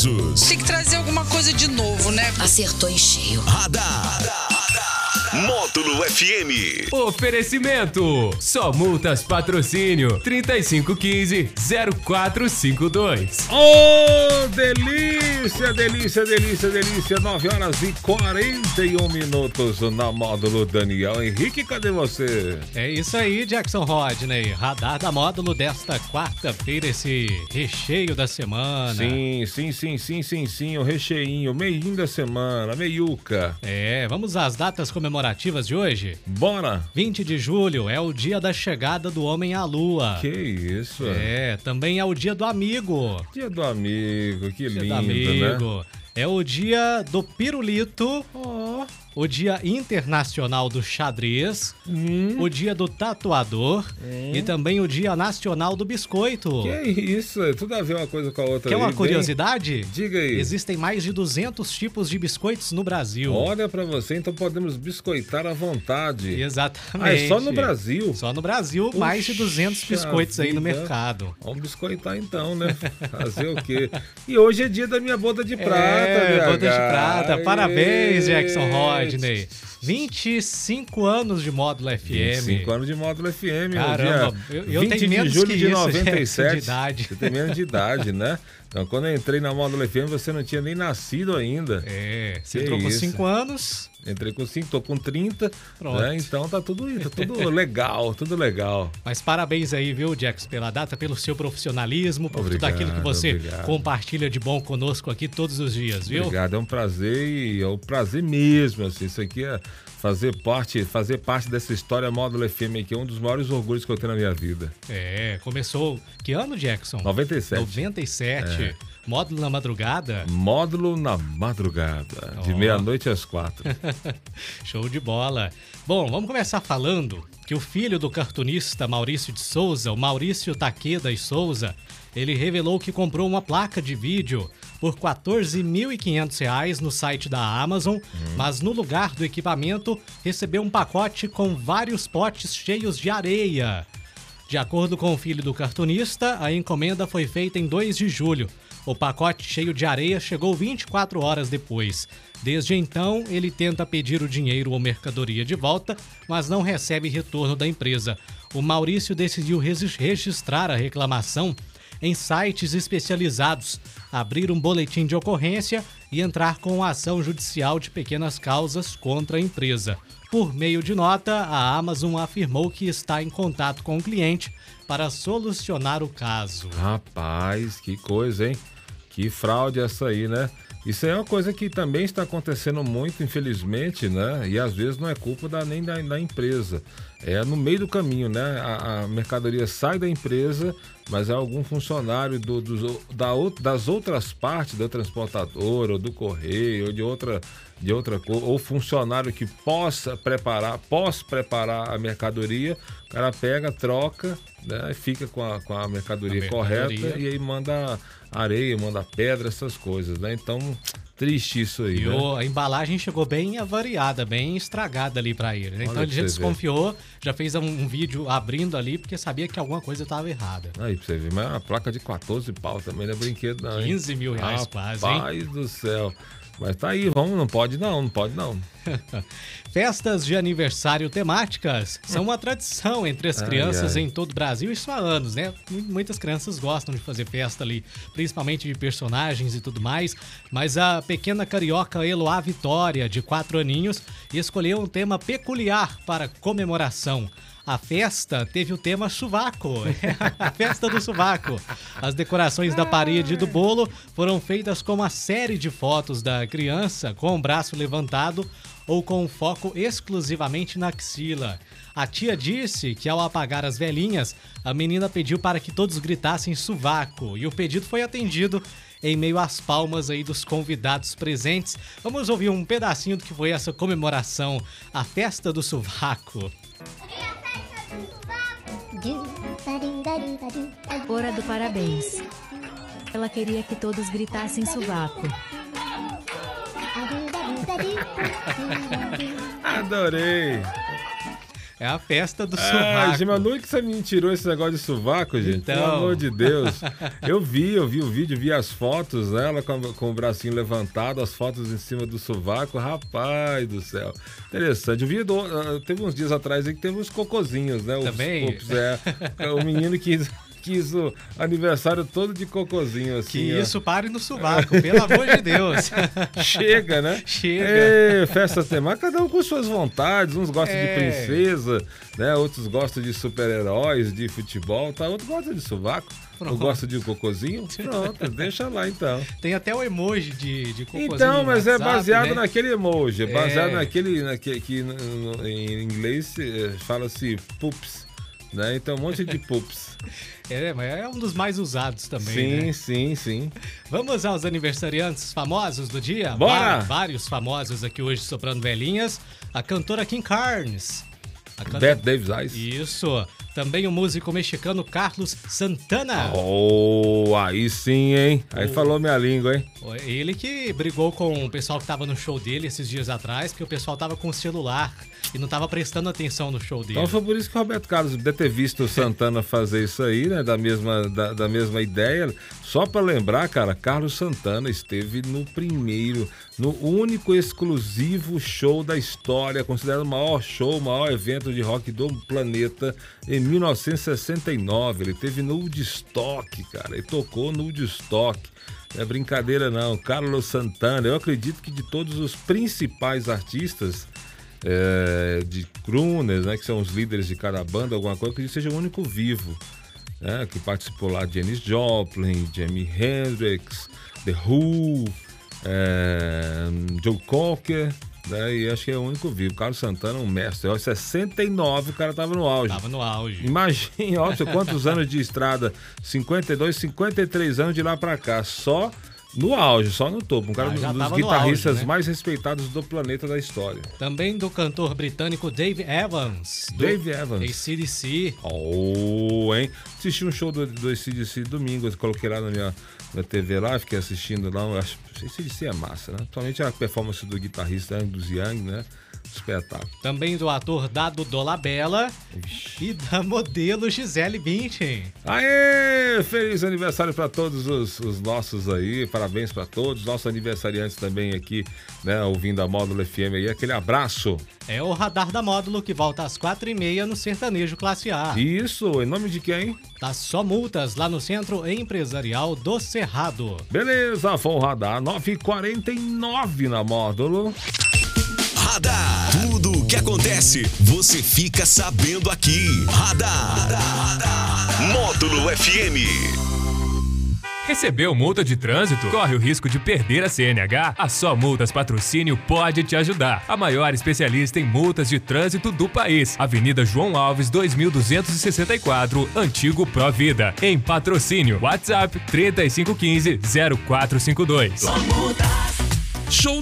famosos. Tem que trazer alguma coisa de novo, né? Acertou em cheio. Radar. Módulo FM. Oferecimento. Só multas patrocínio 3515 0452. Oh, delícia, delícia, delícia, delícia. 9 horas e 41 minutos na módulo Daniel Henrique. Cadê você? É isso aí, Jackson Rodney. Radar da módulo desta quarta-feira, esse recheio da semana. Sim, sim, sim, sim, sim, sim. O recheinho, meio da semana, meiuca. É, vamos às datas comemorativas de hoje? Bora! 20 de julho é o dia da chegada do homem à lua. Que isso? É, também é o dia do amigo. Dia do amigo, que Dia lindo, do amigo. Né? É o dia do pirulito. O dia internacional do xadrez. Hum. O dia do tatuador. E também o dia nacional do biscoito. Que isso? É Tudo a ver uma coisa com a outra. Quer aí, uma bem- curiosidade? Diga aí. Existem mais de 200 tipos de biscoitos no Brasil. Olha pra você, então podemos biscoitar à vontade. Exatamente. Ah, é só no Brasil? Só no Brasil, mais de 200 Puxa biscoitos aí no vida. mercado. Vamos biscoitar então, né? Fazer o quê? E hoje é dia da minha boda de prata, é, BH. boda de prata. Parabéns, Jackson Rodney. 25 anos de módulo FM. 25 anos de módulo FM. Caramba, eu- eu 20 tenho menos de julho que de isso, 97. de idade. Você tem menos de idade, né? Então, quando eu entrei na módulo FM, você não tinha nem nascido ainda. É, você Que entrou com isso. 5 anos. Entrei com 5, tô com 30. Pronto. Né? Então tá tudo, tá tudo legal, tudo legal. Mas parabéns aí, viu, Jackson, pela data, pelo seu profissionalismo, por Obrigado, tudo aquilo que você obrigado. compartilha de bom conosco aqui todos os dias, viu? Obrigado, é um prazer e é um prazer mesmo. Assim, isso aqui é fazer parte, fazer parte dessa história módulo FM aqui, é um dos maiores orgulhos que eu tenho na minha vida. É, começou. Que ano, Jackson? 97. 97. É. Módulo na madrugada. Módulo na madrugada, de Ó. meia-noite às quatro. Show de bola. Bom, vamos começar falando que o filho do cartunista Maurício de Souza, o Maurício Taqueda e Souza, ele revelou que comprou uma placa de vídeo por 14.500 reais no site da Amazon, mas no lugar do equipamento recebeu um pacote com vários potes cheios de areia. De acordo com o filho do cartunista, a encomenda foi feita em 2 de julho. O pacote cheio de areia chegou 24 horas depois. Desde então, ele tenta pedir o dinheiro ou mercadoria de volta, mas não recebe retorno da empresa. O Maurício decidiu registrar a reclamação em sites especializados, abrir um boletim de ocorrência e entrar com ação judicial de pequenas causas contra a empresa. Por meio de nota, a Amazon afirmou que está em contato com o cliente para solucionar o caso. Rapaz, que coisa, hein? Que fraude essa aí, né? Isso é uma coisa que também está acontecendo muito, infelizmente, né? E às vezes não é culpa da, nem da, da empresa. É no meio do caminho, né? A, a mercadoria sai da empresa, mas é algum funcionário do, dos- da, das outras partes, da transportadora, ou do correio, ou de outra, de outra coisa, ou funcionário que possa preparar, possa preparar a mercadoria, o cara pega, troca, né? Fica com a, com a mercadoria A correta mercadoria. e aí manda areia, manda pedra, essas coisas, né? Então, triste isso aí, E né? a embalagem chegou bem avariada, bem estragada ali pra ele. né? Então ele já você ver. desconfiou, já fez um, um vídeo abrindo ali porque sabia que alguma coisa estava errada. Aí pra você ver, mas é uma placa de 14 pau também não é brinquedo não, hein? 15 mil reais quase, hein? Rapaz do céu. Mas tá aí, vamos, não pode não, não pode não. Festas de aniversário temáticas são uma tradição entre as Ai, crianças ai. em todo o Brasil, isso há anos, né? Mu- Muitas crianças gostam de fazer festa ali, principalmente de personagens e tudo mais. Mas a pequena carioca Eloá Vitória, de 4 aninhos, escolheu um tema peculiar para comemoração. A festa teve o tema sovaco, a festa do sovaco. As decorações da parede e do bolo foram feitas com uma série de fotos da criança com o braço levantado ou com foco exclusivamente na axila. A tia disse que ao apagar as velhinhas, a menina pediu para que todos gritassem sovaco e o pedido foi atendido em meio às palmas aí dos convidados presentes. Vamos ouvir um pedacinho do que foi essa comemoração, a festa do sovaco. Hora do parabéns. Ela queria que todos gritassem sovaco. Adorei. É a festa do Ah, sovaco. gente, mas onde que você me tirou esse negócio de sovaco, gente? Pelo Então. amor de Deus. Eu vi, eu vi o vídeo, vi as fotos, né? Ela com, com o bracinho levantado, as fotos em cima do sovaco. Rapaz do céu. Interessante. Eu vi, do- ah, teve uns dias atrás aí que teve uns cocozinhos, né? Os Também. é. o menino quis, quis o aniversário todo de cocozinho, assim. Que ó. isso pare no sovaco, pelo amor de Deus. Chega, né? Chega. É, festa temática, cada um com suas vontades. Uns gostam É. de princesa, né? Outros gostam de super-heróis, de futebol, tá? Outros gostam de sovaco. Pronto. Ou gosta de cocozinho? Pronto, deixa lá então. Tem até o emoji de, de cocôzinho Então, mas é WhatsApp, baseado né? naquele emoji, é baseado É. naquele, naquele que no- no- em inglês eh, fala-se poops, né? Então um monte de poops. É, mas é um dos mais usados também, sim, né? sim, sim. Vamos aos aniversariantes famosos do dia? Bora! Vários famosos aqui hoje soprando velhinhas. A cantora Kim Carnes. Beth Davis Eyes. Isso. Também o músico mexicano Carlos Santana. Oh, aí sim, hein? Aí Oh. falou minha língua, hein? Ele que brigou com o pessoal que tava no show dele esses dias atrás, porque o pessoal tava com o celular e não tava prestando atenção no show dele. Então foi por isso que o Roberto Carlos deve ter visto o Santana fazer isso aí, né? Da mesma, da, da mesma ideia. Só pra lembrar, cara, Carlos Santana esteve no primeiro, no único exclusivo show da história, considerado o maior show, o maior evento de rock do planeta, em 1969. Ele teve no Woodstock, cara. Ele tocou no Woodstock. Não é brincadeira não, Carlos Santana. Eu acredito que de todos os principais artistas é, de crooners, né, que são os líderes de cada banda, alguma coisa, que ele seja o único vivo, né, que participou lá de Janis Joplin, Jimi Hendrix, The Who, é, Joe Cocker, né, e acho que é o único vivo. Carlos Santana, um mestre. Ó, 69 o cara tava no auge. Tava no auge. Imagine, ó, quantos anos de estrada? 52, 53 anos de lá pra cá. Só no auge, só no topo. Um cara Ah, dos guitarristas auge, né? mais respeitados do planeta da história. Também do cantor britânico Dave Evans. Dave Evans. ACDC. Oh, hein? Assisti um show do, do CDC domingo, eu coloquei lá na minha, na TV lá, fiquei assistindo lá. Eu acho que CDC é massa, né? Principalmente a performance do guitarrista Angus Young, né? Espetáculo. Também do ator Dado Dolabella e da modelo Gisele Bündchen. Aê! Feliz aniversário para todos os, os nossos aí, parabéns para todos, nossos aniversariantes também aqui, né, ouvindo a Módulo FM aí, aquele abraço. É o Radar da Módulo que volta às quatro e meia no Sertanejo Classe A. Isso, em nome de quem? Tá só multas lá no Centro Empresarial do Cerrado. Beleza, foi o radar 949 na Módulo. Radar. Tudo o que acontece, você fica sabendo aqui. Radar. Módulo FM. Recebeu multa de trânsito? Corre o risco de perder a CNH? A Só Multas Patrocínio pode te ajudar. A maior especialista em multas de trânsito do país. Avenida João Alves, 2264, Antigo Provida. Em patrocínio. WhatsApp 3515 0452. Show